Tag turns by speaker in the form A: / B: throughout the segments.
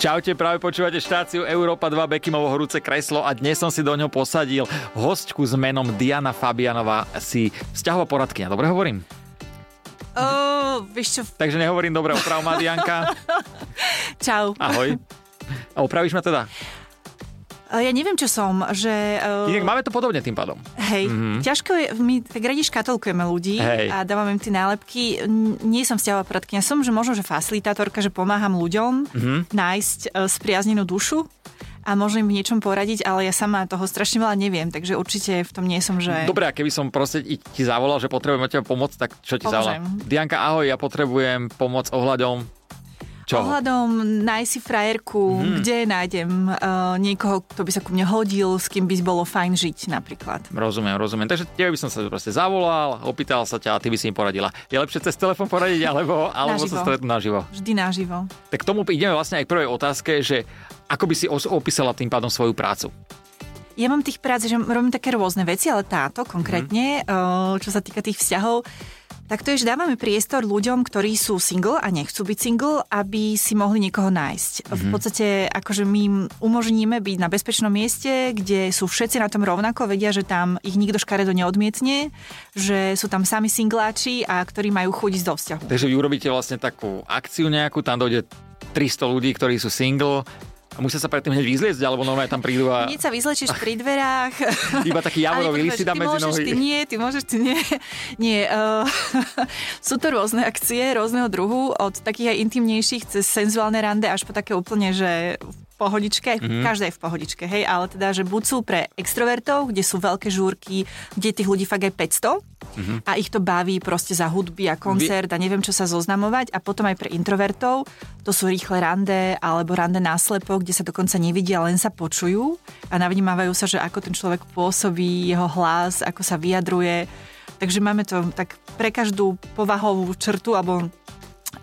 A: Čaute, práve počúvate štáciu Európa 2 Bekimovo horúce kreslo a dnes som si do ňoho posadil hostku s menom Diana Fabianová, si vzťahová poradkynia. Dobre hovorím?
B: Oh, čo?
A: Takže nehovorím dobre, oprav ma Dianka.
B: Čau.
A: Ahoj. A opravíš ma teda?
B: Ja neviem, čo som, že... Uh...
A: Inak máme to podobne tým pádom.
B: Hej, mm-hmm. ťažko je, my tak radi škatolkujeme ľudí
A: Hej.
B: a dávame im tie nálepky. Nie som vzťahová poradkynia, som, že možno, že facilitátorka, že pomáham ľuďom mm-hmm. nájsť uh, spriaznenú dušu a môžem im v niečom poradiť, ale ja sama toho strašne veľa neviem, takže určite v tom nie som, že...
A: Dobre, a keby som proste ti zavolal, že potrebujem od teba pomoc, tak čo ti zavolám? Dianka, ahoj, ja potrebujem pomoc ohľadom... Čo?
B: Ohľadom nájsť si frajerku, mm. kde nájdem uh, niekoho, kto by sa ku mne hodil, s kým by bolo fajn žiť napríklad.
A: Rozumiem, rozumiem. Takže tebe by som sa proste zavolal, opýtal sa ťa a ty by si im poradila. Je lepšie cez telefón poradiť, alebo, alebo
B: Naživo.
A: sa stretnúť naživo?
B: Vždy naživo.
A: Tak k tomu ideme vlastne aj k prvej otázke, že ako by si opísala tým pádom svoju prácu?
B: Ja mám tých prác, že robím také rôzne veci, ale táto konkrétne, mm. čo sa týka tých vzťahov, tak to dávame priestor ľuďom, ktorí sú single a nechcú byť single, aby si mohli niekoho nájsť. Mm. V podstate akože my im umožníme byť na bezpečnom mieste, kde sú všetci na tom rovnako, vedia, že tam ich nikto škaredo neodmietne, že sú tam sami singláči a ktorí majú chuť ísť do vzťahu.
A: Takže vy urobíte vlastne takú akciu nejakú, tam dojde 300 ľudí, ktorí sú single a musia sa predtým hneď vyzliecť, alebo normálne tam prídu a
B: Hneď sa vyzlečíš pri dverách.
A: iba taký javorový list si dá medzi nohy.
B: Ty nie, ty môžeš, ty nie. Nie, uh, sú to rôzne akcie, rôzneho druhu, od takých aj intimnejších cez senzuálne rande až po také úplne, že pohodičke,
A: Mhm.
B: mm-hmm. každá je v pohodičke, hej, ale teda, že buď sú pre extrovertov, kde sú veľké žúrky, kde tých ľudí fakt aj 500 mm-hmm. a ich to baví proste za hudby a koncert a neviem čo sa zoznamovať a potom aj pre introvertov, to sú rýchle rande alebo rande náslepo, kde sa dokonca nevidia, len sa počujú a navnímavajú sa, že ako ten človek pôsobí, jeho hlas, ako sa vyjadruje. Takže máme to tak pre každú povahovú črtu alebo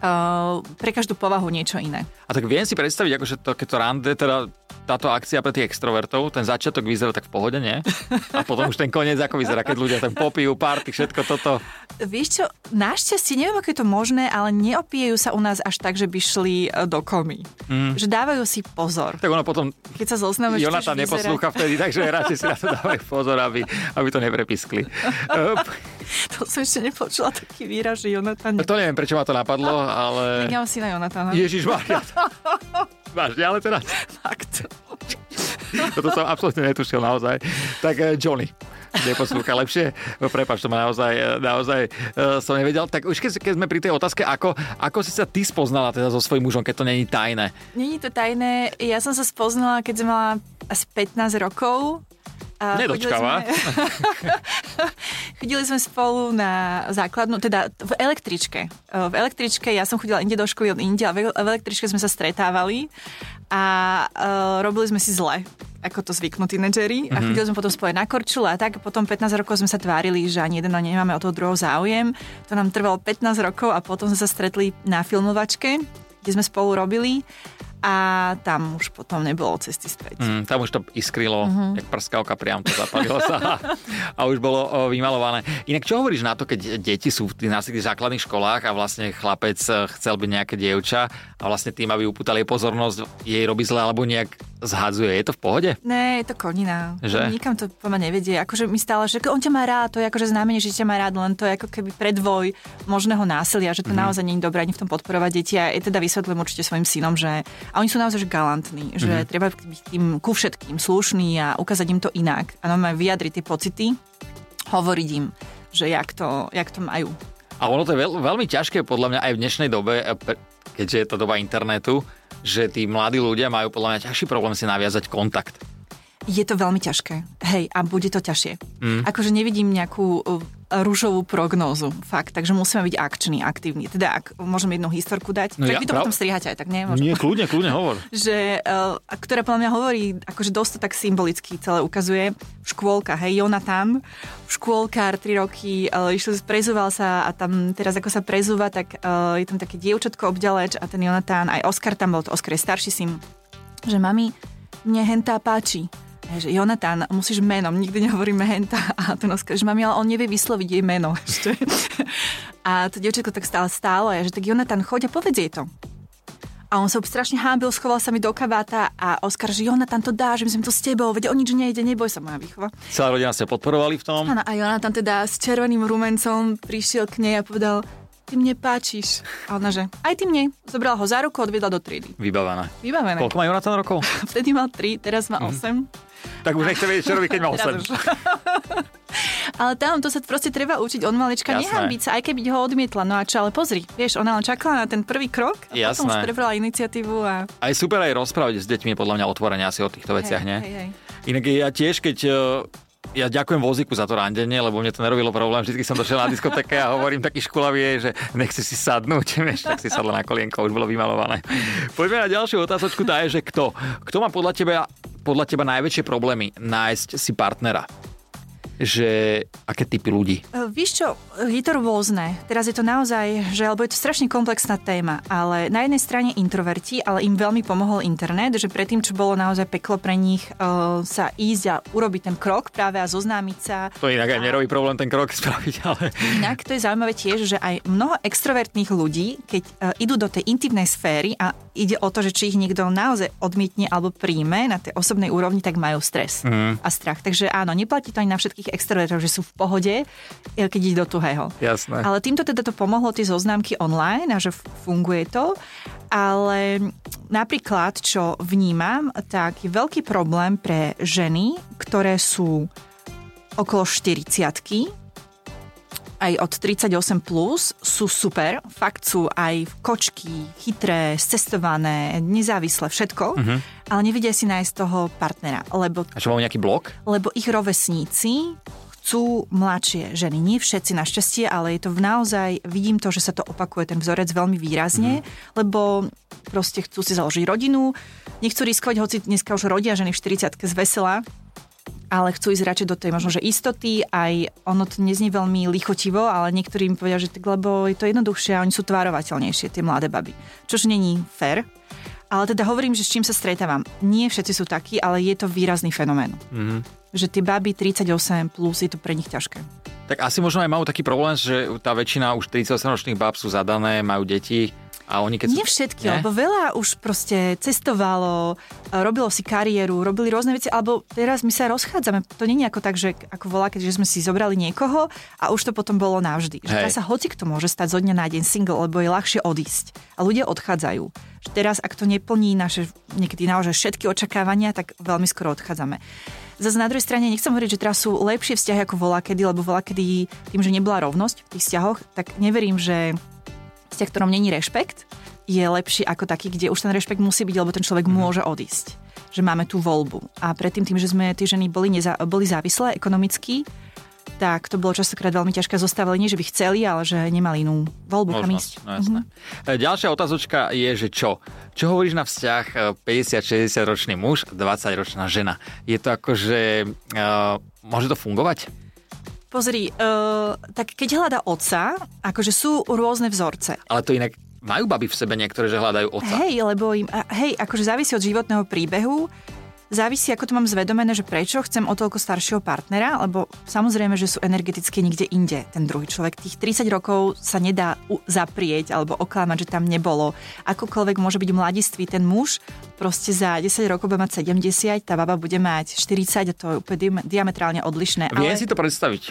B: uh, pre každú povahu niečo iné.
A: A tak viem si predstaviť, akože takéto rande, teda táto akcia pre tých extrovertov, ten začiatok vyzerá tak v pohode, nie? A potom už ten koniec ako vyzerá, keď ľudia tam popijú, party, všetko toto.
B: Vieš čo, našťastie, neviem, ako je to možné, ale neopijejú sa u nás až tak, že by šli e, do komy. Mm. Že dávajú si pozor.
A: Tak ono potom,
B: Keď sa zoznámeš,
A: Jonata
B: chceš vyzerať-
A: neposlúcha vtedy, takže radšej si na to dávajú pozor, aby, aby to neprepiskli.
B: To som ešte nepočula taký výraz, že Jonathan...
A: To neviem, prečo ma to napadlo, ale...
B: Ja mám syna Jonathana.
A: Ježiš Maria. Vážne, ale teraz...
B: Fakt.
A: Toto som absolútne netušil naozaj. Tak eh, Johnny. Neposlúcha lepšie. No, Prepač, to ma naozaj, eh, naozaj uh, som nevedel. Tak už keď, keď sme pri tej otázke, ako, ako si sa ty spoznala teda so svojím mužom, keď to není tajné?
B: Není to tajné. Ja som sa spoznala, keď som mala asi 15 rokov. A
A: Nedočkáva.
B: Chodili sme, chodili sme spolu na základnú, teda v električke. V električke, ja som chodila inde do školy od inde, a v električke sme sa stretávali a uh, robili sme si zle ako to zvyknú tínedžeri. A chodili sme potom spolu na korčule a tak. Potom 15 rokov sme sa tvárili, že ani jeden nemáme o toho druhého záujem. To nám trvalo 15 rokov a potom sme sa stretli na filmovačke, kde sme spolu robili a tam už potom nebolo cesty späť.
A: Mm, tam už to iskrilo, uh-huh. jak prskavka priam to zapalilo sa a, a už bolo o, vymalované. Inak čo hovoríš na to, keď deti sú v tých, na tých základných školách a vlastne chlapec eh, chcel byť nejaké dievča a vlastne tým, aby upútali jej pozornosť, jej robí zle alebo nejak zhadzuje. Je to v pohode?
B: Ne, je to konina.
A: Že?
B: Nikam to po ma nevedie. Akože mi stále, že on ťa má rád, to je akože znamenie, že ťa má rád, len to je ako keby predvoj možného násilia, že to mm-hmm. naozaj nie je dobré ani v tom podporovať deti. A ja teda vysvetľujem určite svojim synom, že a oni sú naozaj galantní, že mm-hmm. treba byť tým ku všetkým slušný a ukázať im to inak. A normálne vyjadriť tie pocity, hovoriť im, že jak to, jak to majú.
A: A ono to je veľ, veľmi ťažké podľa mňa aj v dnešnej dobe, pre- keďže je to doba internetu, že tí mladí ľudia majú podľa mňa ťažší problém si naviazať kontakt.
B: Je to veľmi ťažké. Hej, a bude to ťažšie. Mm. Akože nevidím nejakú rúžovú prognózu. Fakt, takže musíme byť akční, aktívni. Teda, ak môžem jednu historku dať.
A: No
B: No
A: ja-
B: vy to
A: prav-
B: potom strihate aj tak, nie? Možno.
A: Nie, kľudne, kľudne hovor.
B: Že, uh, ktorá podľa mňa hovorí, akože dosť to tak symbolicky celé ukazuje. Škôlka, hej, Jonathan, škôlkár, 3 roky, uh, išiel, prezúval sa a tam teraz ako sa prezúva, tak uh, je tam také dievčatko obďaleč a ten Jonathan, aj Oskar tam bol, to Oskar je starší syn, že mami, mne hentá páči. Že Jonatán, musíš menom, nikdy nehovoríme henta. A ten Oskar, že mami, ale on nevie vysloviť jej meno ešte. A to dievčatko tak stále stálo a ja, že tak Jonatán, choď a povedz jej to. A on sa strašne hábil, schoval sa mi do kabáta a Oskar, že Jonatan to dá, že my sme to s tebou, veď o nič nejde, neboj sa, moja výchova.
A: Celá rodina sa podporovali v tom?
B: Áno, a Jonatan teda s červeným rumencom prišiel k nej a povedal, ty mne páčiš. A ona, že aj ty mne. Zobrala ho za ruku, odviedla do triedy.
A: Vybavené.
B: Vybavené.
A: Koľko má Jonatan rokov?
B: Vtedy mal 3, teraz má 8. Mm-hmm.
A: Tak už nechce vedieť, čo robí, keď má 8.
B: ale tam to sa proste treba učiť od malička, nehambiť sa, aj keby ho odmietla. No a čo, ale pozri, vieš, ona len čakala na ten prvý krok a Jasné. potom už prebrala iniciatívu. A...
A: Aj super aj rozprávať s deťmi, podľa mňa otvorene asi o týchto veciach,
B: hej, nie? Hej, hej.
A: Inak ja tiež, keď ja ďakujem vozíku za to randenie, lebo mne to nerobilo problém. Vždy som došiel na diskotéke a hovorím taký škulavie, že nechci si sadnúť, vieš, tak si sadla na kolienko, už bolo vymalované. Poďme na ďalšiu otázočku, tá je, že kto? Kto má podľa teba, podľa teba najväčšie problémy nájsť si partnera? že aké typy ľudí?
B: E, víš čo, je to rôzne. Teraz je to naozaj, že alebo je to strašne komplexná téma, ale na jednej strane introverti, ale im veľmi pomohol internet, že predtým, čo bolo naozaj peklo pre nich uh, sa ísť a urobiť ten krok práve a zoznámiť sa.
A: To inak aj nerobí problém ten krok spraviť, ale...
B: Inak to je zaujímavé tiež, že aj mnoho extrovertných ľudí, keď uh, idú do tej intimnej sféry a ide o to, že či ich niekto naozaj odmietne alebo príjme na tej osobnej úrovni, tak majú stres mm. a strach. Takže áno, neplatí to ani na všetkých extrovertov, že sú v pohode, e, keď ide do tuhého.
A: Jasné.
B: Ale týmto teda to pomohlo tie zoznámky online a že funguje to. Ale napríklad, čo vnímam, tak je veľký problém pre ženy, ktoré sú okolo 40 aj od 38 plus sú super. Fakt sú aj kočky, chytré, cestované, nezávislé, všetko. Uh-huh. Ale nevedia si nájsť toho partnera. Lebo,
A: A čo majú nejaký blok?
B: Lebo ich rovesníci chcú mladšie ženy. Nie všetci našťastie, ale je to naozaj, vidím to, že sa to opakuje, ten vzorec veľmi výrazne, mm. lebo proste chcú si založiť rodinu, nechcú riskovať, hoci dneska už rodia ženy v 40 z vesela, ale chcú ísť radšej do tej možno, že istoty, aj ono to neznie veľmi lichotivo, ale niektorí mi povedia, že tak, lebo je to jednoduchšie a oni sú tvárovateľnejšie, tie mladé baby. Čož není fér. Ale teda hovorím, že s čím sa stretávam. Nie všetci sú takí, ale je to výrazný fenomén. Mm-hmm. Že tie baby 38 plus je to pre nich ťažké.
A: Tak asi možno aj majú taký problém, že tá väčšina už 38-ročných báb sú zadané, majú deti, a oni keď
B: Nie sú... všetky, nie? lebo veľa už proste cestovalo, robilo si kariéru, robili rôzne veci, alebo teraz my sa rozchádzame. To nie je ako tak, že ako volá, keďže sme si zobrali niekoho a už to potom bolo navždy. Že sa hoci kto môže stať zo dňa na deň single, lebo je ľahšie odísť. A ľudia odchádzajú. Že teraz, ak to neplní naše niekedy naozaj všetky očakávania, tak veľmi skoro odchádzame. Zase na druhej strane nechcem hovoriť, že teraz sú lepšie vzťahy ako volá kedy, lebo volá kedy tým, že nebola rovnosť v tých vzťahoch, tak neverím, že vzťah, ktorom není rešpekt, je lepší ako taký, kde už ten rešpekt musí byť, lebo ten človek mm. môže odísť. Že máme tú voľbu. A predtým tým, že sme tie ženy boli, neza, boli závislé ekonomicky, tak to bolo častokrát veľmi ťažké zostávali, nie že by chceli, ale že nemali inú voľbu kam ísť.
A: No, jasné. Mm-hmm. Ďalšia otázočka je, že čo? Čo hovoríš na vzťah 50-60 e, ročný muž, 20 ročná žena? Je to ako, že uh, môže to fungovať?
B: Pozri, uh, tak keď hľada otca, akože sú rôzne vzorce.
A: Ale to inak majú baby v sebe niektoré, že hľadajú otca.
B: Hej, lebo im, hej, akože závisí od životného príbehu závisí, ako to mám zvedomené, že prečo chcem o toľko staršieho partnera, lebo samozrejme, že sú energeticky nikde inde ten druhý človek. Tých 30 rokov sa nedá zaprieť alebo oklamať, že tam nebolo. Akokoľvek môže byť mladistvý ten muž, proste za 10 rokov bude mať 70, tá baba bude mať 40 a to je úplne diametrálne odlišné.
A: Viem ale... si to predstaviť.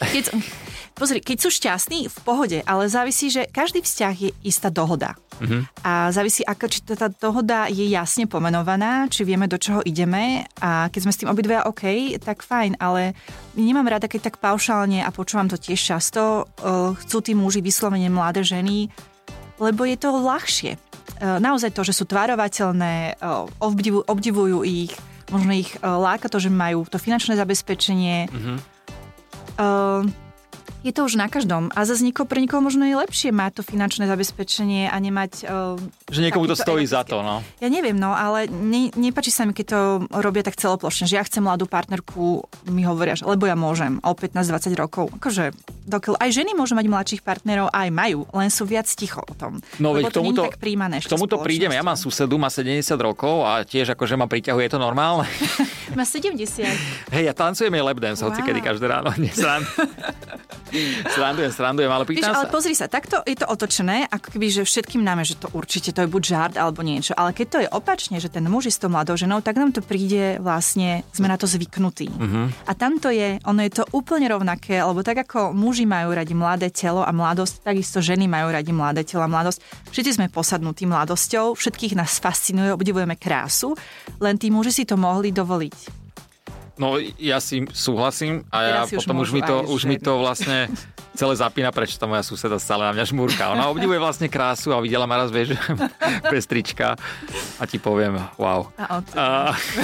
B: Keď, pozri, keď sú šťastní, v pohode, ale závisí, že každý vzťah je istá dohoda. Uh-huh. A závisí, ako, či tá dohoda je jasne pomenovaná, či vieme, do čoho ideme a keď sme s tým obidve OK, tak fajn, ale nemám rada, keď tak paušálne a počúvam to tiež často, uh, chcú tí muži vyslovene mladé ženy, lebo je to ľahšie. Uh, naozaj to, že sú tvarovateľné, uh, obdivujú, obdivujú ich, možno ich uh, láka to, že majú to finančné zabezpečenie. Uh-huh. Uh, je to už na každom. A zase niko, pre nikoho možno je lepšie mať to finančné zabezpečenie a nemať... Uh,
A: že niekomu to stojí za to, no.
B: Ja neviem, no, ale ne, nepačí sa mi, keď to robia tak celoplošne, že ja chcem mladú partnerku, mi hovoria, že lebo ja môžem o 15-20 rokov. Akože, dokiaľ aj ženy môžu mať mladších partnerov, aj majú, len sú viac ticho o tom.
A: No veď
B: k
A: tomuto,
B: tak príjmané
A: k tomuto prídeme. Ja mám susedu, má 70 rokov a tiež akože ma priťahuje, je to normálne?
B: má 70.
A: Hej, ja tancujem jej lap dance, wow. hoci kedy každé ráno. srandujem, srandujem, ale
B: Víš,
A: pýtam
B: ale
A: sa...
B: pozri sa, takto je to otočené, ako keby, že všetkým náme, že to určite to je buď žart alebo niečo. Ale keď to je opačne, že ten muž je s tou mladou ženou, tak nám to príde vlastne, sme na to zvyknutí. Uh-huh. A tamto je, ono je to úplne rovnaké, lebo tak ako muži majú radi mladé telo a mladosť, takisto ženy majú radi mladé telo a mladosť. Všetci sme posadnutí mladosťou, všetkých nás fascinuje, obdivujeme krásu, len tí muži si to mohli dovoliť.
A: No ja si súhlasím a ja
B: už
A: potom už
B: môžu
A: mi, to, už mi to vlastne celé zapína, prečo tá moja suseda stále na mňa žmúrka. Ona obdivuje vlastne krásu a videla ma raz, vieš, bez trička a ti poviem, wow.
B: A.
A: A,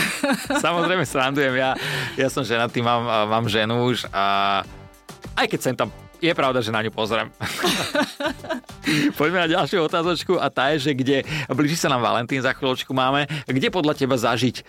A: samozrejme srandujem, ja, ja som ženatý, mám, mám ženu už a aj keď sem tam je pravda, že na ňu pozriem. Poďme na ďalšiu otázočku a tá je, že kde, blíži sa nám Valentín, za chvíľočku máme, kde podľa teba zažiť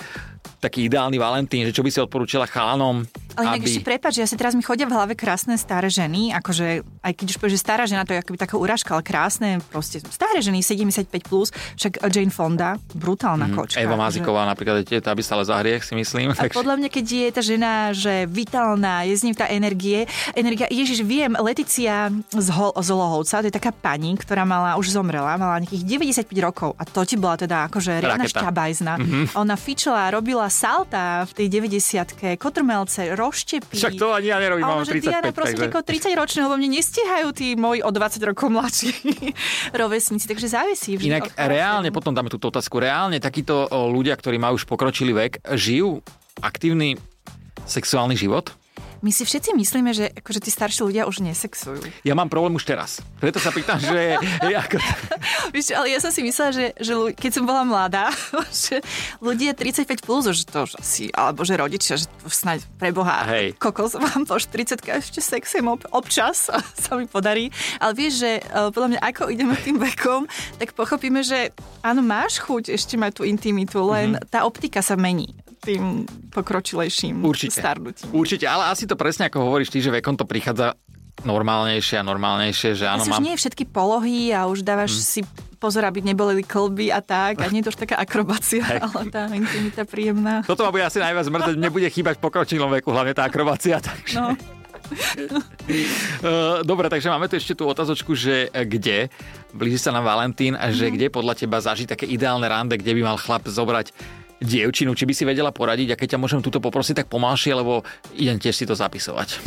A: taký ideálny Valentín, že čo by si odporúčila chalanom,
B: Ale
A: aby...
B: ešte prepáč, že ja si teraz mi chodia v hlave krásne staré ženy, akože aj keď už povieš, že stará žena, to je akoby taká urážka, ale krásne, proste staré ženy, 75+, plus, však Jane Fonda, brutálna mm, kočka.
A: Eva
B: že-
A: Maziková napríklad, je tá by stala za hriech, si myslím.
B: A
A: Takže...
B: podľa mňa, keď je tá žena, že vitálna, je z ním tá energie, energia, Ježiš, viem, Leticia z, Hol, z Lohovca, to je taká pani, ktorá mala, už zomrela, mala nejakých 95 rokov a to ti bola teda akože riadna šťabajzna. Mm-hmm. Ona fičela, robila salta v tej 90 kotrmelce, roštepy.
A: Však to ani ja nerobím, mám
B: ona, že
A: 35,
B: Diana, prosím,
A: takže...
B: ako 30 ročného, lebo mne nestihajú tí moji o 20 rokov mladší rovesníci, takže závisí. vždy
A: Inak reálne, potom dáme túto otázku, reálne takíto ľudia, ktorí majú už pokročilý vek, žijú aktívny sexuálny život?
B: My si všetci myslíme, že akože tí starší ľudia už nesexujú.
A: Ja mám problém už teraz. Preto sa pýtam, že ako...
B: Víš, ale ja som si myslela, že, že keď som bola mladá, že ľudia 35 plus, že to už asi, alebo že rodičia, že už snáď pre Boha,
A: Hej.
B: kokos, mám po 40 ešte sexujem ob, občas, sa mi podarí. Ale vieš, že eh, podľa mňa, ako ideme tým vekom, tak pochopíme, že áno, máš chuť ešte mať tú intimitu, len mm-hmm. tá optika sa mení tým pokročilejším
A: Určite.
B: starnutím.
A: Určite, ale asi to presne ako hovoríš ty, že vekom to prichádza normálnejšie a normálnejšie, že áno, mám...
B: už nie je všetky polohy a už dávaš
A: Mhm.
B: si pozor, aby neboleli klby a tak. A nie je to už taká akrobácia,
A: Hej.
B: ale tá intimita príjemná.
A: Toto ma bude asi najviac mŕteť, mne bude chýbať v pokročilom veku, hlavne tá akrobácia. Takže...
B: No.
A: Dobre, takže máme tu ešte tú otázočku, že kde, blíži sa nám Valentín, a že kde podľa teba zažiť také ideálne rande, kde by mal chlap zobrať dievčinu, či by si vedela poradiť a keď ťa môžem túto poprosiť, tak pomalšie, lebo idem tiež si to zapisovať.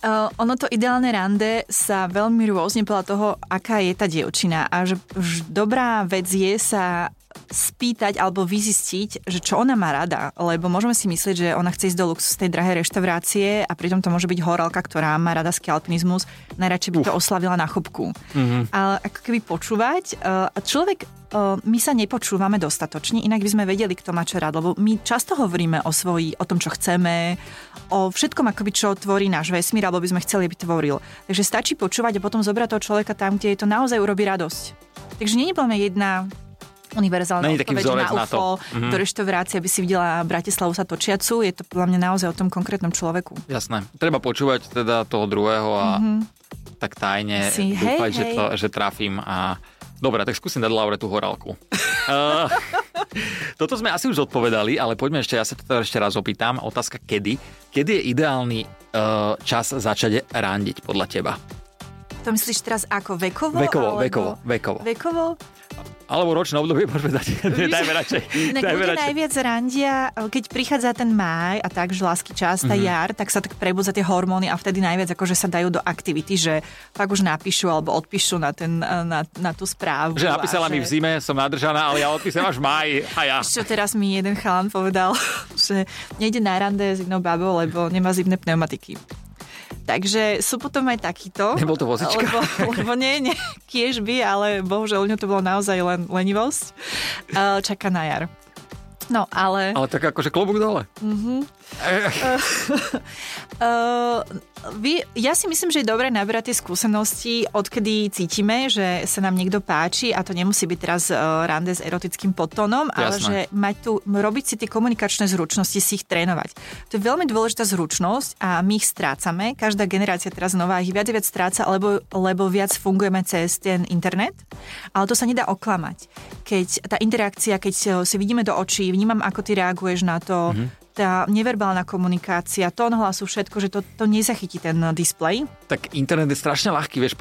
B: Uh, ono to ideálne rande sa veľmi rôzne podľa toho, aká je tá dievčina a že dobrá vec je sa spýtať alebo vyzistiť, že čo ona má rada, lebo môžeme si myslieť, že ona chce ísť do luxusnej drahej reštaurácie a pritom to môže byť horálka, ktorá má rada skialpinizmus, najradšej by to oslavila na chopku. Mm-hmm. Ale ako keby počúvať, a človek my sa nepočúvame dostatočne, inak by sme vedeli, kto má čo rád, lebo my často hovoríme o svoji, o tom, čo chceme, o všetkom, akoby, čo tvorí náš vesmír, alebo by sme chceli, aby tvoril. Takže stačí počúvať a potom zobrať toho človeka tam, kde je to naozaj urobí radosť. Takže nie je jedna univerzálna
A: Není taký
B: odpoveď
A: vzorec
B: na
A: na to.
B: UFO, mm-hmm. do reštaurácie, aby si videla Bratislavu sa točiacu. Je to podľa mňa naozaj o tom konkrétnom človeku.
A: Jasné. Treba počúvať teda toho druhého a mm-hmm. tak tajne
B: Si,
A: dúfať,
B: hej,
A: že,
B: hej.
A: to, že trafím a Dobre, tak skúsim dať Laure tú horálku. uh, toto sme asi už odpovedali, ale poďme ešte, ja sa to ešte raz opýtam. Otázka kedy? Kedy je ideálny uh, čas začať randiť podľa teba?
B: To myslíš teraz ako vekovo?
A: Vekovo,
B: alebo...
A: vekovo, vekovo.
B: Vekovo?
A: Alebo ročné obdobie môžeme dať. Dajme radšej.
B: Inak
A: Dajme
B: ľudia
A: radšej.
B: najviac randia, keď prichádza ten máj a tak, že lásky čas, tá mm-hmm. jar, tak sa tak prebudza tie hormóny a vtedy najviac akože sa dajú do aktivity, že fakt už napíšu alebo odpíšu na, ten, na, na tú správu.
A: Že napísala
B: a
A: mi v zime, som nadržaná, ale ja odpísam až máji a ja.
B: Čo teraz mi jeden chalan povedal, že nejde na rande s jednou babou, lebo nemá zimné pneumatiky. Takže sú potom aj takýto.
A: Nebol to vozička.
B: Lebo, lebo nie, nie, kiež by, ale bohužiaľ u ňu to bolo naozaj len lenivosť. Eh, Čaká na jar. No, ale...
A: Ale tak akože klobúk dole.
B: Uh, vy, ja si myslím, že je dobré naberať tie skúsenosti, odkedy cítime, že sa nám niekto páči a to nemusí byť teraz uh, rande s erotickým podtónom, ale že mať tu, robiť si tie komunikačné zručnosti, si ich trénovať. To je veľmi dôležitá zručnosť a my ich strácame. Každá generácia teraz nová ich viac viac stráca, lebo, lebo viac fungujeme cez ten internet, ale to sa nedá oklamať. Keď tá interakcia, keď si vidíme do očí, vnímam, ako ty reaguješ na to, mm-hmm tá neverbálna komunikácia, tón hlasu, všetko, že to, to nezachytí ten displej.
A: Tak internet je strašne ľahký, vieš,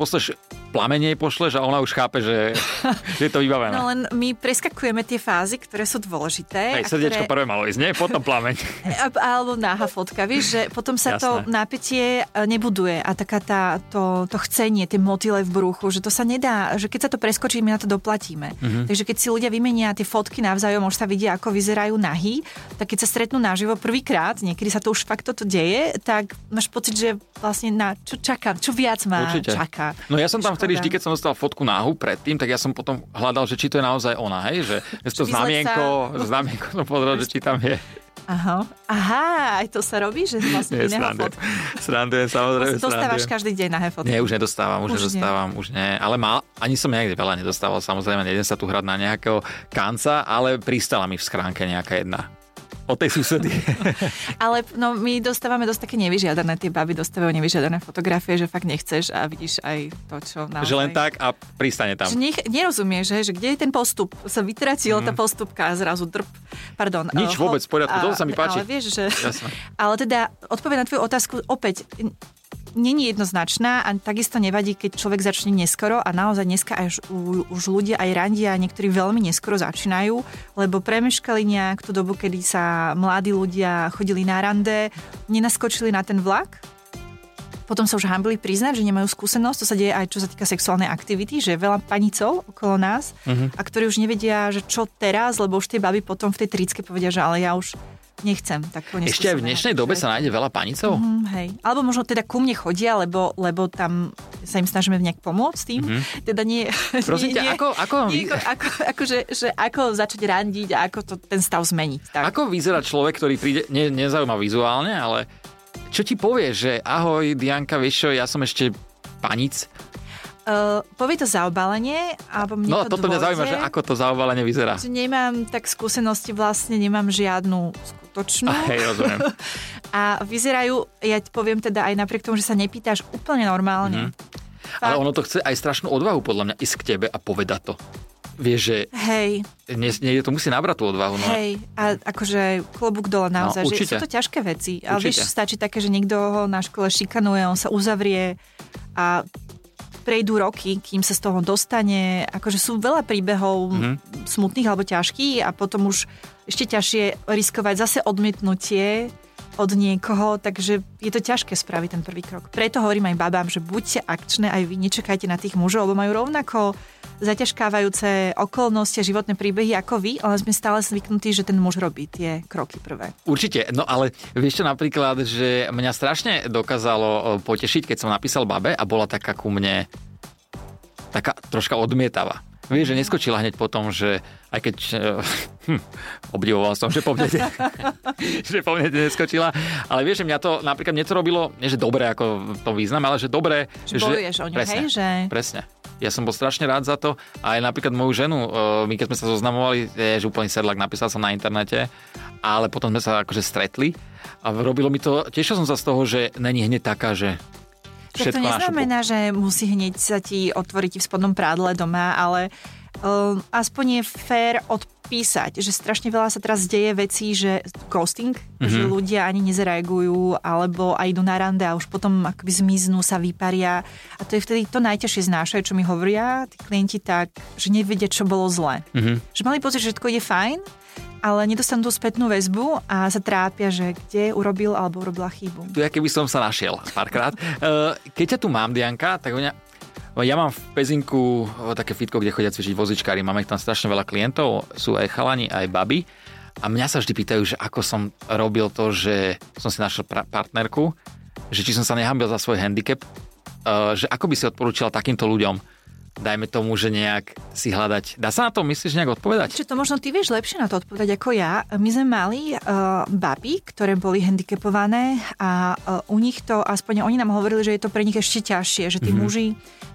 A: plamenie pošleš a ona už chápe, že, je to vybavené.
B: No len my preskakujeme tie fázy, ktoré sú dôležité.
A: Hej, srdiečko ktoré... prvé malo ísť, nie? Potom plameň.
B: Alebo náha fotka, vieš, že potom sa Jasné. to napätie e, nebuduje a taká tá, to, to chcenie, tie motyle v bruchu, že to sa nedá, že keď sa to preskočí, my na to doplatíme. Mm-hmm. Takže keď si ľudia vymenia tie fotky navzájom, už sa vidia, ako vyzerajú nahy, tak keď sa stretnú naživo prvýkrát, niekedy sa to už fakt toto deje, tak máš pocit, že vlastne na čo čaká, čo viac má Určite. čaká.
A: No ja som tam vtedy vždy, keď som dostal fotku náhu predtým, tak ja som potom hľadal, že či to je naozaj ona, hej, že je to znamienko, znamienko som pozrel, že či tam je.
B: Aha, aha, aj to sa robí, že vlastne Nie,
A: srandujem, srandujem, samozrejme.
B: Dostávaš každý deň na fotky?
A: Nie, už nedostávam, už, už nedostávam, nie. už nie. Ale mal, ani som nejak veľa nedostával, samozrejme, nejdem sa tu hrať na nejakého kanca, ale pristala mi v schránke nejaká jedna od tej susedy.
B: Ale no, my dostávame dosť také nevyžiadané, tie baby dostávajú nevyžiadané fotografie, že fakt nechceš a vidíš aj to, čo naozaj...
A: Že len tak a pristane tam.
B: Že nech, nerozumieš, že, že kde je ten postup? Sa vytratila mm. tá postupka a zrazu drp. Pardon.
A: Nič uh, vôbec, v poriadku, to sa mi páči.
B: Ale vieš, že... Ale teda, odpoveď na tvoju otázku, opäť, není jednoznačná a takisto nevadí, keď človek začne neskoro a naozaj dneska až už ľudia aj randia, niektorí veľmi neskoro začínajú, lebo premeškali nejak tú dobu, kedy sa mladí ľudia chodili na rande, nenaskočili na ten vlak, potom sa už hambili priznať, že nemajú skúsenosť, to sa deje aj čo sa týka sexuálnej aktivity, že veľa panicov okolo nás uh-huh. a ktorí už nevedia, že čo teraz, lebo už tie baby potom v tej tricke povedia, že ale ja už nechcem takú
A: Ešte aj v dnešnej dobe sa nájde veľa panicov?
B: Mm, hej. Alebo možno teda ku mne chodia, lebo, lebo tam sa im snažíme nejak pomôcť tým. Mm-hmm. Teda nie...
A: Prosím nie, ťa, ako... Ako,
B: nie, ako, ako, ako, že, že ako začať randiť a ako to, ten stav zmeniť. Tak.
A: Ako vyzerá človek, ktorý príde, ne, nezaujíma vizuálne, ale čo ti povie, že ahoj Dianka, vieš čo, ja som ešte panic,
B: Uh, povie to zaobalenie, alebo mne
A: No,
B: to
A: toto mňa zaujíma, že ako to zaobalenie vyzerá.
B: Že nemám tak skúsenosti vlastne, nemám žiadnu skutočnú.
A: A hej, rozumiem.
B: A vyzerajú, ja poviem teda aj napriek tomu, že sa nepýtaš úplne normálne.
A: Mm-hmm. Ale ono to chce aj strašnú odvahu podľa mňa ísť k tebe a povedať to. Vieš, že
B: Hej.
A: Nie, nie, to musí nabrať tú odvahu. No.
B: Hej, a akože klobúk dole no, naozaj, no, že sú to ťažké veci. Ale vieš, stačí také, že niekto ho na škole šikanuje, on sa uzavrie a prejdú roky, kým sa z toho dostane. Akože sú veľa príbehov mm-hmm. smutných alebo ťažkých a potom už ešte ťažšie riskovať zase odmietnutie od niekoho, takže je to ťažké spraviť ten prvý krok. Preto hovorím aj babám, že buďte akčné, aj vy nečakajte na tých mužov, lebo majú rovnako zaťažkávajúce okolnosti a životné príbehy ako vy, ale sme stále zvyknutí, že ten muž robí tie kroky prvé.
A: Určite, no ale vieš čo napríklad, že mňa strašne dokázalo potešiť, keď som napísal babe a bola taká ku mne taká troška odmietavá. Vieš, že neskočila hneď potom, že aj keď hm, obdivoval som, že po mne, že po mne neskočila, ale vieš, že mňa to, napríklad mne to robilo, nie že dobre, ako to význam, ale že dobre.
B: Že, že o ňu, presne, hej, že...
A: Presne. Ja som bol strašne rád za to. A aj napríklad moju ženu, my keď sme sa zoznamovali, je, že úplný sedlak, napísal som na internete, ale potom sme sa akože stretli a robilo mi to, tešil som sa z toho, že není hneď taká, že
B: tak to neznamená, že musí hneď sa ti otvoriť v spodnom prádle doma, ale um, aspoň je fér odpísať, že strašne veľa sa teraz deje vecí, že ghosting, mm-hmm. že ľudia ani nezareagujú, alebo aj idú na rande a už potom akoby zmiznú, sa vyparia. A to je vtedy to najťažšie znášať, čo mi hovoria tí klienti tak, že nevedia, čo bolo zle. Mm-hmm. Že mali pocit, že všetko je fajn, ale nedostanú tú spätnú väzbu a sa trápia, že kde urobil alebo urobila chybu.
A: Tu ja keby som sa našiel párkrát. Eh, keď ťa tu mám, Dianka, tak mňa ja mám v Pezinku také fitko, kde chodia cvičiť vozičkári, máme tam strašne veľa klientov, sú aj chalani, aj baby. A mňa sa vždy pýtajú, že ako som robil to, že som si našiel partnerku, že či som sa nehambil za svoj handicap, eh, že ako by si odporúčal takýmto ľuďom dajme tomu, že nejak si hľadať. Dá sa na to, myslíš, nejak odpovedať?
B: Čo to možno ty vieš lepšie na to odpovedať ako ja. My sme mali uh, baby, ktoré boli handicapované a uh, u nich to, aspoň oni nám hovorili, že je to pre nich ešte ťažšie, že tí mm-hmm. muži,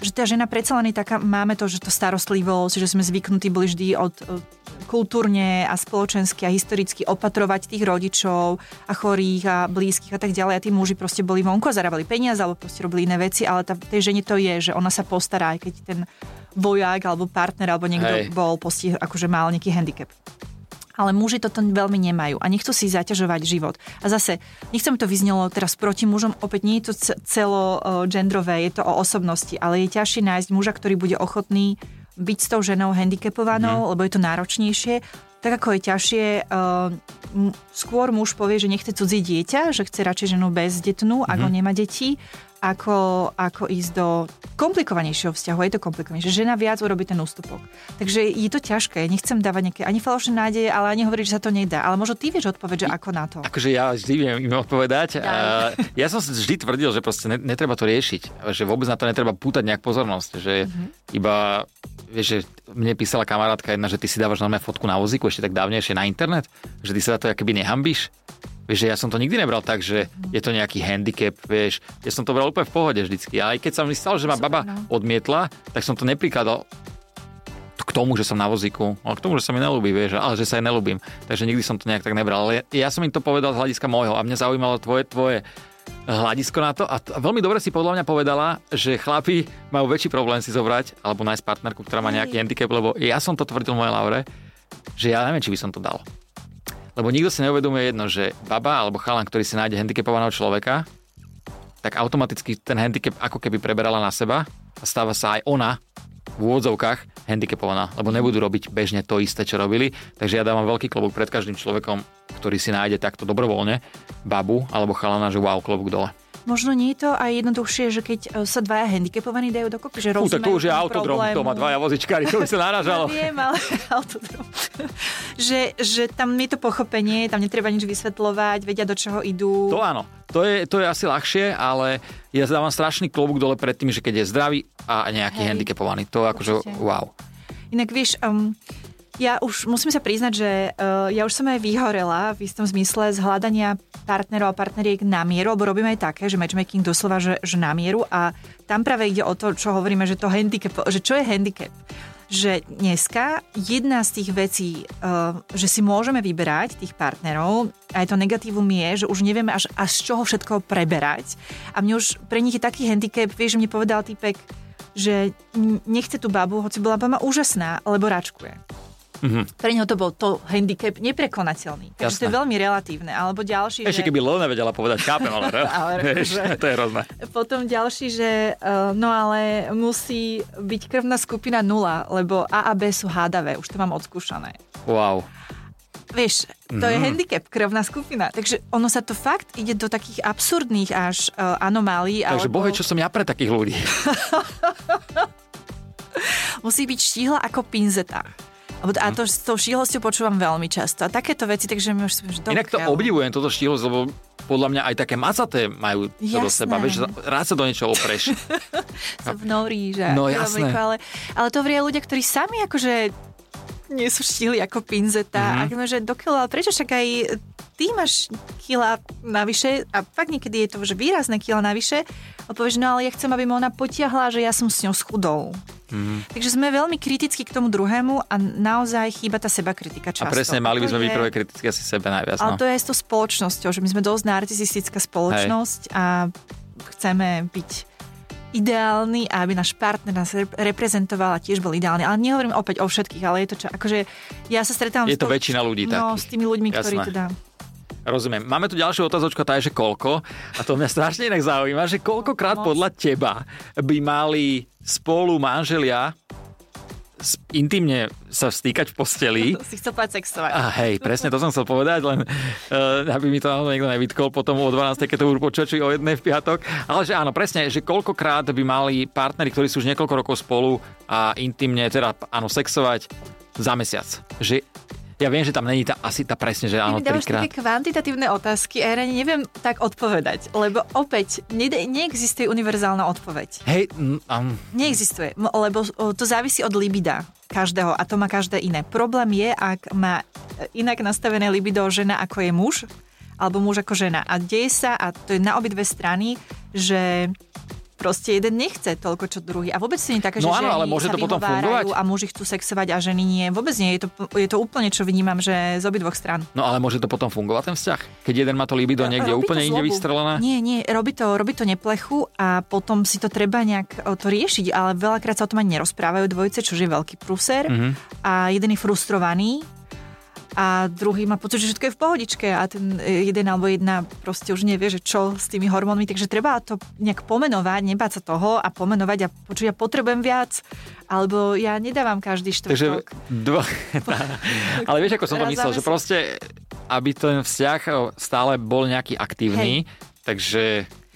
B: že tá žena predsa len je taká, máme to, že to starostlivosť, že sme zvyknutí boli vždy od uh, kultúrne a spoločensky a historicky opatrovať tých rodičov a chorých a blízkych a tak ďalej. A tí muži proste boli vonku a zarábali peniaze alebo proste robili iné veci, ale tá, tej žene to je, že ona sa postará, aj keď ten vojak alebo partner alebo niekto Hej. bol postih, akože mal nejaký handicap. ale muži toto veľmi nemajú a nechcú si zaťažovať život. A zase, nechcem to vyznelo teraz proti mužom, opäť nie je to celo genderové, je to o osobnosti, ale je ťažšie nájsť muža, ktorý bude ochotný byť s tou ženou handicapovanou, mm. lebo je to náročnejšie. Tak ako je ťažšie, skôr muž povie, že nechce cudzí dieťa, že chce radšej ženu bezdetnú, mm. ako nemá deti, ako, ako ísť do komplikovanejšieho vzťahu. Je to komplikovanejšie. Žena viac urobí ten ústupok. Takže je to ťažké. Nechcem dávať nejaké ani falošné nádeje, ale ani hovoriť, že sa to nedá. Ale možno ty vieš odpovedať, že ako na to.
A: Akože ja vždy viem im odpovedať. Ja, ja som si vždy tvrdil, že proste netreba to riešiť. Že vôbec na to netreba pútať nejak pozornosť. Že mm-hmm. iba vieš, že mne písala kamarátka jedna, že ty si dávaš normálne fotku na vozíku ešte tak dávnejšie na internet, že ty sa za to akoby nehambíš. Vieš, ja som to nikdy nebral tak, že je to nejaký handicap, vieš. Ja som to bral úplne v pohode vždycky. A aj keď sa mi stalo, že ma baba no. odmietla, tak som to neprikladal k tomu, že som na vozíku, ale k tomu, že sa mi nelúbi, vieš, ale že sa aj nelúbim. Takže nikdy som to nejak tak nebral. Ale ja som im to povedal z hľadiska môjho a mňa zaujímalo tvoje, tvoje hľadisko na to. A t- veľmi dobre si podľa mňa povedala, že chlapi majú väčší problém si zobrať alebo nájsť partnerku, ktorá má nejaký handicap, lebo ja som to tvrdil moje Laure, že ja neviem, či by som to dal. Lebo nikto si neuvedomuje jedno, že baba alebo chalan, ktorý si nájde handicapovaného človeka, tak automaticky ten handicap ako keby preberala na seba a stáva sa aj ona v úvodzovkách handicapovaná, lebo nebudú robiť bežne to isté, čo robili. Takže ja dávam veľký klobúk pred každým človekom, ktorý si nájde takto dobrovoľne babu alebo chalana, že wow, klobúk dole.
B: Možno nie je to aj jednoduchšie, že keď e, sa dvaja handicapovaní dajú dokopy, že rozumejú
A: tak to už je autodrom, to má dvaja vozičkári, to by sa naražalo.
B: Ja viem, ale autodrom. že, že tam je to pochopenie, tam netreba nič vysvetľovať, vedia do čoho idú.
A: To áno, to je, to je asi ľahšie, ale ja dávam strašný klobúk dole pred tým, že keď je zdravý a nejaký Hej, handicapovaný, to akože wow.
B: Inak vieš, um, ja už musím sa priznať, že uh, ja už som aj vyhorela v istom zmysle z hľadania partnerov a partneriek na mieru, lebo robíme aj také, že matchmaking doslova, že, že na mieru a tam práve ide o to, čo hovoríme, že to handicap, že čo je handicap že dneska jedna z tých vecí, uh, že si môžeme vyberať tých partnerov, aj to negatívum je, že už nevieme až, až z čoho všetko preberať. A mne už pre nich je taký handicap, vieš, že mne povedal typek, že nechce tú babu, hoci bola baba úžasná, lebo račkuje. Mm-hmm. Pre neho to bol to handicap neprekonateľný. Takže Jasné. to je veľmi relatívne. Alebo ďalší,
A: Ešte že... keby Lona vedela povedať, chápem, ale, ale vieš, že... to je hrozné.
B: Potom ďalší, že uh, no ale musí byť krvná skupina nula, lebo A a B sú hádavé. Už to mám odskúšané.
A: Wow.
B: Vieš, to mm. je mhm. handicap, krvná skupina. Takže ono sa to fakt ide do takých absurdných až uh, anomálií.
A: Takže alebo... bohe, čo som ja pre takých ľudí.
B: Musí byť štíhla ako pinzeta. A to s tou štíhlosťou počúvam veľmi často. A takéto veci, takže mi už som, že
A: Inak to obdivujem, toto štíhlosť, lebo podľa mňa aj také macaté majú to do seba. Vieš, rád sa do niečoho opreš.
B: sa vnorí, že?
A: No jasné.
B: Ale, ale to vrie ľudia, ktorí sami akože nie sú štíhli ako pinzeta. Mm-hmm. A že do kilo, ale prečo však aj ty máš kila navyše a fakt niekedy je to že výrazné kila navyše a povieš, no ale ja chcem, aby ma ona potiahla, že ja som s ňou schudol. Mm. Takže sme veľmi kritickí k tomu druhému a naozaj chýba tá seba kritika často.
A: A presne, mali by sme byť prvé kritické asi sebe najviac.
B: Ale no. to je aj s tou spoločnosťou, že my sme dosť narcisistická spoločnosť Hej. a chceme byť ideálny a aby náš partner nás reprezentoval a tiež bol ideálny. Ale nehovorím opäť o všetkých, ale je to čo, akože ja sa stretávam
A: je to, to väčšina ľudí
B: no, tak. s tými ľuďmi, Jasné. ktorí teda
A: Rozumiem. Máme tu ďalšiu otázočku, tá je, že koľko. A to mňa strašne inak zaujíma, že koľkokrát podľa teba by mali spolu manželia intimne sa stýkať v posteli.
B: Si chcel povedať sexovať.
A: A hej, presne to som chcel povedať, len uh, aby mi to niekto nevytkol potom o 12. keď to budú počuť, o jednej v piatok. Ale že áno, presne, že koľkokrát by mali partneri, ktorí sú už niekoľko rokov spolu a intimne, teda áno, sexovať za mesiac. Že ja viem, že tam není tá, asi tá presne, že áno,
B: Ty mi dávaš také kvantitatívne otázky a ja neviem tak odpovedať, lebo opäť ne, neexistuje univerzálna odpoveď.
A: Hej, um...
B: Neexistuje, lebo to závisí od libida každého a to má každé iné. Problém je, ak má inak nastavené libido žena ako je muž, alebo muž ako žena. A deje sa, a to je na obidve strany, že proste jeden nechce toľko, čo druhý. A vôbec si nie také,
A: no
B: že
A: áno, ale môže to potom fungovať.
B: A muži chcú sexovať a ženy nie. Vôbec nie. Je to, je to úplne, čo vnímam, že z obidvoch stran.
A: No ale môže to potom fungovať ten vzťah? Keď jeden má to libido niekde robí úplne inde vystrelené?
B: Nie, nie, robí to, robí to neplechu a potom si to treba nejak to riešiť, ale veľakrát sa o tom ani nerozprávajú dvojice, čo je veľký prúser. Mm-hmm. A jeden je frustrovaný a druhý má pocit, že všetko je v pohodičke a ten jeden alebo jedna proste už nevie, že čo s tými hormónmi, takže treba to nejak pomenovať, nebáť sa toho a pomenovať a počuť, ja potrebujem viac, alebo ja nedávam každý štvrtok.
A: Takže dva, ale vieš, ako som to myslel, že proste, aby ten vzťah stále bol nejaký aktívny, Hej. takže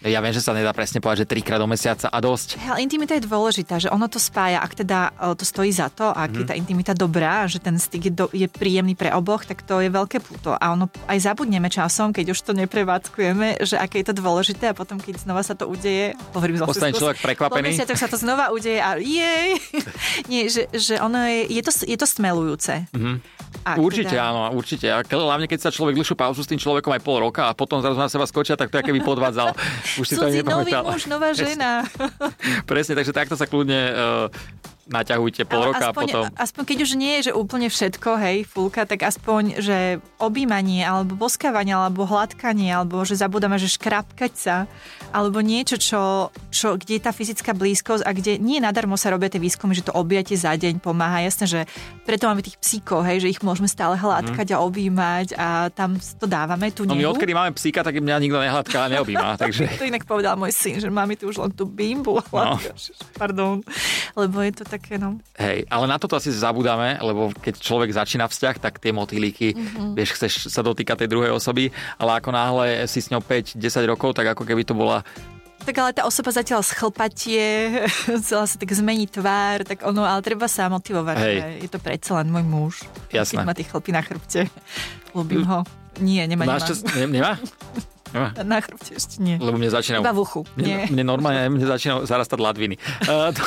A: ja viem, že sa nedá presne povedať, že trikrát do mesiaca a dosť.
B: Ale intimita je dôležitá, že ono to spája. Ak teda e, to stojí za to, ak mm. je mhm. tá intimita dobrá, že ten styk je, do, je príjemný pre oboch, tak to je veľké puto. A ono aj zabudneme časom, keď už to neprevádzkujeme, že aké je to dôležité a potom, keď znova sa to udeje, hovorím zase
A: Ostane človek prekvapený.
B: Po sa to znova udeje a jej. Nie, že, že ono je, je, to, je to stmelujúce. Mm.
A: Ak určite teda... áno, určite. A hlavne keď sa človek dlhšiu pauzu s tým človekom aj pol roka a potom zrazu na seba skočia, tak to je keby podvádzal.
B: Už si to nový muž, nová žena.
A: Presne, takže takto sa kľudne uh, naťahujte pol roka
B: aspoň,
A: a potom...
B: Aspoň keď už nie je, že úplne všetko, hej, fulka, tak aspoň, že objímanie, alebo boskávanie, alebo hladkanie, alebo že zabudáme, že škrapkať sa, alebo niečo, čo, čo, kde je tá fyzická blízkosť a kde nie nadarmo sa robia tie výskumy, že to objatie za deň pomáha. Jasné, že preto máme tých psíkov, hej, že ich môžeme stále hladkať mm. a objímať a tam to dávame, tu
A: No my odkedy máme psíka, tak mňa nikto nehladká a neobjíma, takže...
B: to inak povedal môj syn, že máme tu už len tú bimbu. No. Pardon, lebo je to také, no.
A: Hej, ale na toto asi zabudáme, lebo keď človek začína vzťah, tak tie motýliky, mm-hmm. vieš, chceš sa dotýkať tej druhej osoby, ale ako náhle si s ňou 5-10 rokov, tak ako keby to bola
B: tak ale tá osoba zatiaľ schlpatie, chcela sa tak zmeniť tvár, tak ono, ale treba sa motivovať, Hej. je to predsa len môj muž. Jasné. Keď má tie chlpy na chrbte. Ľubím ho. Nie, nemá,
A: nemá. Ne, nemá?
B: nemá? Na chrbte ešte nie.
A: Lebo mne začína...
B: Iba v uchu.
A: Mne, mne normálne mne začína zarastať ladviny. Uh, to,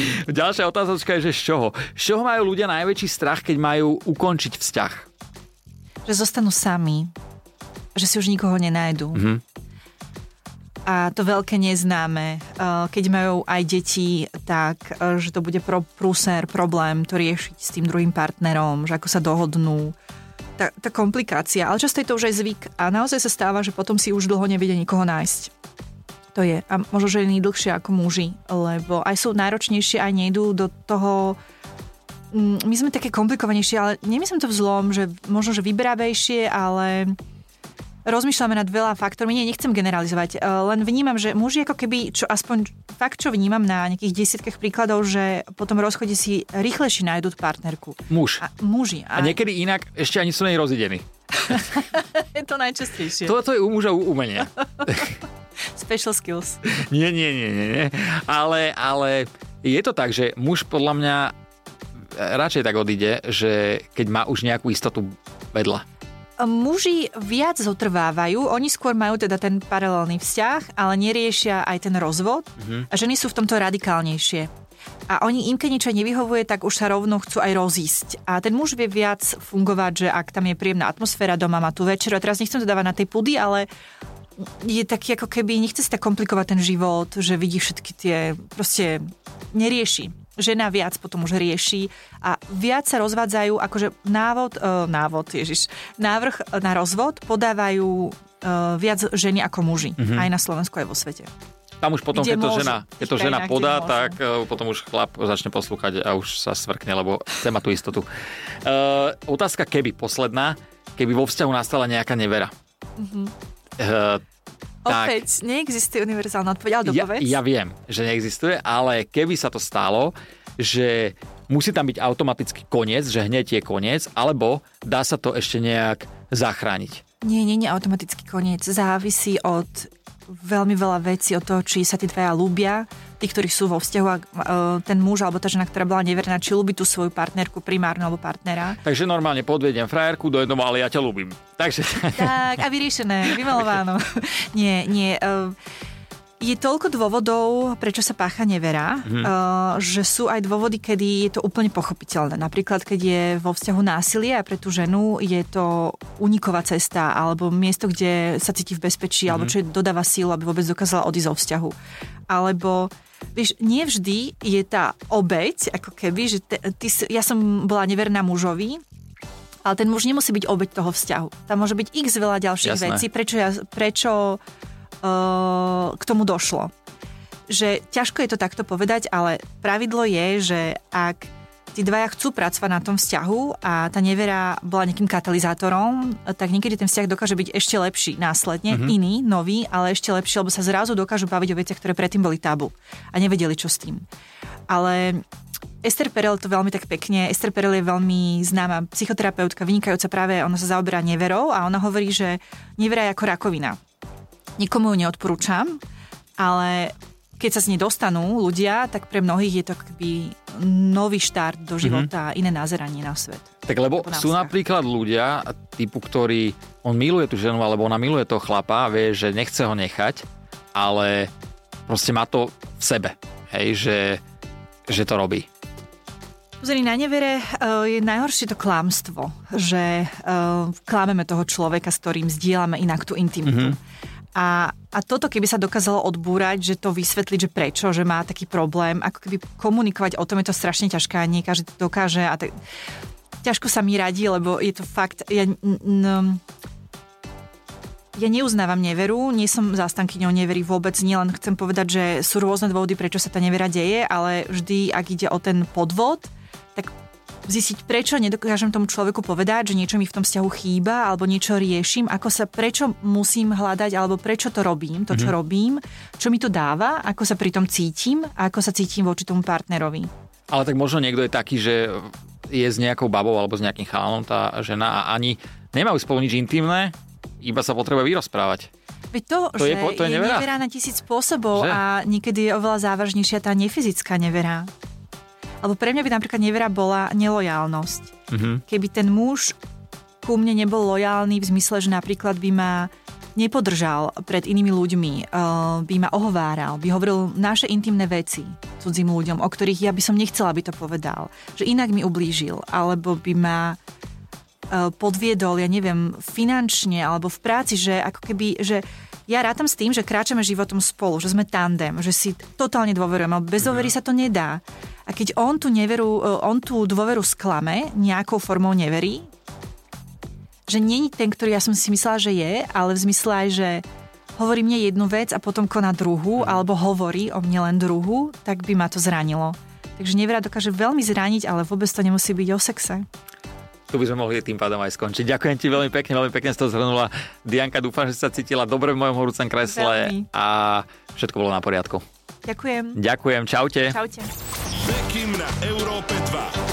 A: Ďalšia otázočka je, že z čoho? Z čoho majú ľudia najväčší strach, keď majú ukončiť vzťah?
B: Že zostanú sami. Že si už nikoho nenájdu. Mm-hmm. A to veľké neznáme. Keď majú aj deti, tak že to bude pro, prúser, problém to riešiť s tým druhým partnerom, že ako sa dohodnú. Tá, tá komplikácia. Ale často je to už aj zvyk. A naozaj sa stáva, že potom si už dlho nevedia nikoho nájsť. To je. A možno ženy dlhšie ako muži, lebo aj sú náročnejšie, aj nejdú do toho mm, my sme také komplikovanejšie, ale nemyslím to v zlom, že možno, že vyberavejšie, ale rozmýšľame nad veľa faktormi. Nie, nechcem generalizovať, e, len vnímam, že muži ako keby, čo aspoň fakt, čo vnímam na nejakých desiatkách príkladov, že po tom rozchode si rýchlejšie nájdú partnerku.
A: Muž.
B: A, muži.
A: A, a niekedy inak ešte ani sú nej rozidení.
B: je to najčastejšie.
A: Toto je u muža umenie.
B: Special skills.
A: Nie, nie, nie, nie, nie. Ale, ale je to tak, že muž podľa mňa radšej tak odíde, že keď má už nejakú istotu vedľa.
B: Muži viac zotrvávajú, oni skôr majú teda ten paralelný vzťah, ale neriešia aj ten rozvod mm-hmm. a ženy sú v tomto radikálnejšie. A oni im, keď niečo nevyhovuje, tak už sa rovno chcú aj rozísť. A ten muž vie viac fungovať, že ak tam je príjemná atmosféra doma, má tu večer. A teraz nechcem to dávať na tej pudy, ale je taký ako keby, nechce si tak komplikovať ten život, že vidí všetky tie, proste nerieši. Žena viac potom už rieši a viac sa rozvádzajú, akože návod, uh, návod, ježiš, návrh na rozvod podávajú uh, viac ženy ako muži, mm-hmm. aj na Slovensku, aj vo svete.
A: Tam už potom, keď to žena, keď to žena podá, tak uh, potom už chlap začne poslúchať a už sa svrkne, lebo chce mať tú istotu. Uh, otázka keby, posledná. Keby vo vzťahu nastala nejaká nevera. Mm-hmm
B: Uh, tak, Opäť, neexistuje univerzálna odpoveď, ale dopovedz.
A: Ja, ja viem, že neexistuje, ale keby sa to stalo, že musí tam byť automaticky koniec, že hneď je koniec, alebo dá sa to ešte nejak zachrániť.
B: Nie, nie, nie automaticky koniec. Závisí od veľmi veľa vecí, od toho, či sa tí dvaja ľúbia, tí, ktorí sú vo vzťahu a ten muž alebo tá žena, ktorá bola neverná, či ľúbi tú svoju partnerku, primárnu alebo partnera.
A: Takže normálne podvediem frajerku do jednoho, ale ja ťa ľúbim. Takže...
B: Tak, a vyriešené, vymalováno. nie, nie. Uh, je toľko dôvodov, prečo sa pácha nevera, hmm. uh, že sú aj dôvody, kedy je to úplne pochopiteľné. Napríklad, keď je vo vzťahu násilie a pre tú ženu je to uniková cesta alebo miesto, kde sa cíti v bezpečí hmm. alebo čo dodáva sílu, aby vôbec dokázala odísť zo vzťahu. Alebo Vieš, nevždy je tá obeď, ako keby, že te, ty, ja som bola neverná mužovi, ale ten muž nemusí byť obeď toho vzťahu. Tam môže byť x veľa ďalších Jasné. vecí, prečo, ja, prečo uh, k tomu došlo. Že ťažko je to takto povedať, ale pravidlo je, že ak tí dvaja chcú pracovať na tom vzťahu a tá nevera bola nejakým katalizátorom, tak niekedy ten vzťah dokáže byť ešte lepší následne, mm-hmm. iný, nový, ale ešte lepší, lebo sa zrazu dokážu baviť o veciach, ktoré predtým boli tabu a nevedeli, čo s tým. Ale Esther Perel to veľmi tak pekne, Esther Perel je veľmi známa psychoterapeutka, vynikajúca práve, ona sa zaoberá neverou a ona hovorí, že nevera je ako rakovina. Nikomu ju neodporúčam, ale keď sa z nej dostanú ľudia, tak pre mnohých je to keby nový štart do mhm. života mm-hmm. a iné názeranie na svet.
A: Tak lebo sú napríklad ľudia typu, ktorý on miluje tú ženu, alebo ona miluje toho chlapa, vie, že nechce ho nechať, ale proste má to v sebe. Hej, že, že to robí.
B: Pozri, na nevere uh, je najhoršie to klamstvo, že uh, klameme toho človeka, s ktorým zdieľame inak tú intimitu. Mm-hmm. A, a toto, keby sa dokázalo odbúrať, že to vysvetliť, že prečo, že má taký problém, ako keby komunikovať o tom, je to strašne ťažké a nie každý to dokáže a tak, ťažko sa mi radí, lebo je to fakt, ja, n, ja neuznávam neveru, nie som zástankyňou nevery vôbec, nielen chcem povedať, že sú rôzne dôvody, prečo sa tá nevera deje, ale vždy, ak ide o ten podvod, tak zistiť, prečo nedokážem tomu človeku povedať, že niečo mi v tom vzťahu chýba, alebo niečo riešim, ako sa, prečo musím hľadať, alebo prečo to robím, to, čo mm-hmm. robím, čo mi to dáva, ako sa pri tom cítim a ako sa cítim voči tomu partnerovi.
A: Ale tak možno niekto je taký, že je s nejakou babou alebo s nejakým chalanom tá žena a ani nemajú spolu nič intimné, iba sa potrebuje vyrozprávať.
B: Veď to, to že je, to je, nevera? je nevera na tisíc spôsobov že? a niekedy je oveľa závažnejšia tá nefyzická nevera. Lebo pre mňa by napríklad nevera bola nelojálnosť. Mm-hmm. Keby ten muž ku mne nebol lojálny v zmysle, že napríklad by ma nepodržal pred inými ľuďmi, uh, by ma ohováral, by hovoril naše intimné veci cudzím ľuďom, o ktorých ja by som nechcela, aby to povedal. Že inak mi ublížil, alebo by ma uh, podviedol, ja neviem, finančne alebo v práci, že ako keby, že ja rátam s tým, že kráčame životom spolu, že sme tandem, že si totálne dôverujeme, ale bez dôvery mhm. sa to nedá. A keď on tú, neveru, e, on tú dôveru sklame nejakou formou neverí, že není ten, ktorý ja som si myslela, že je, ale v zmysle aj, že hovorí mne jednu vec a potom koná druhú, alebo hovorí o mne len druhú, tak by ma to zranilo. Takže nevera dokáže veľmi zraniť, ale vôbec to nemusí byť o sexe.
A: Tu by sme mohli tým pádom aj skončiť. Ďakujem ti veľmi pekne, veľmi pekne si to zhrnula. Dianka, dúfam, že sa cítila dobre v mojom horúcem kresle veľmi. a všetko bolo na poriadku.
B: Ďakujem.
A: Ďakujem, čaute.
B: Čaute.
C: Bekim na Európe 2.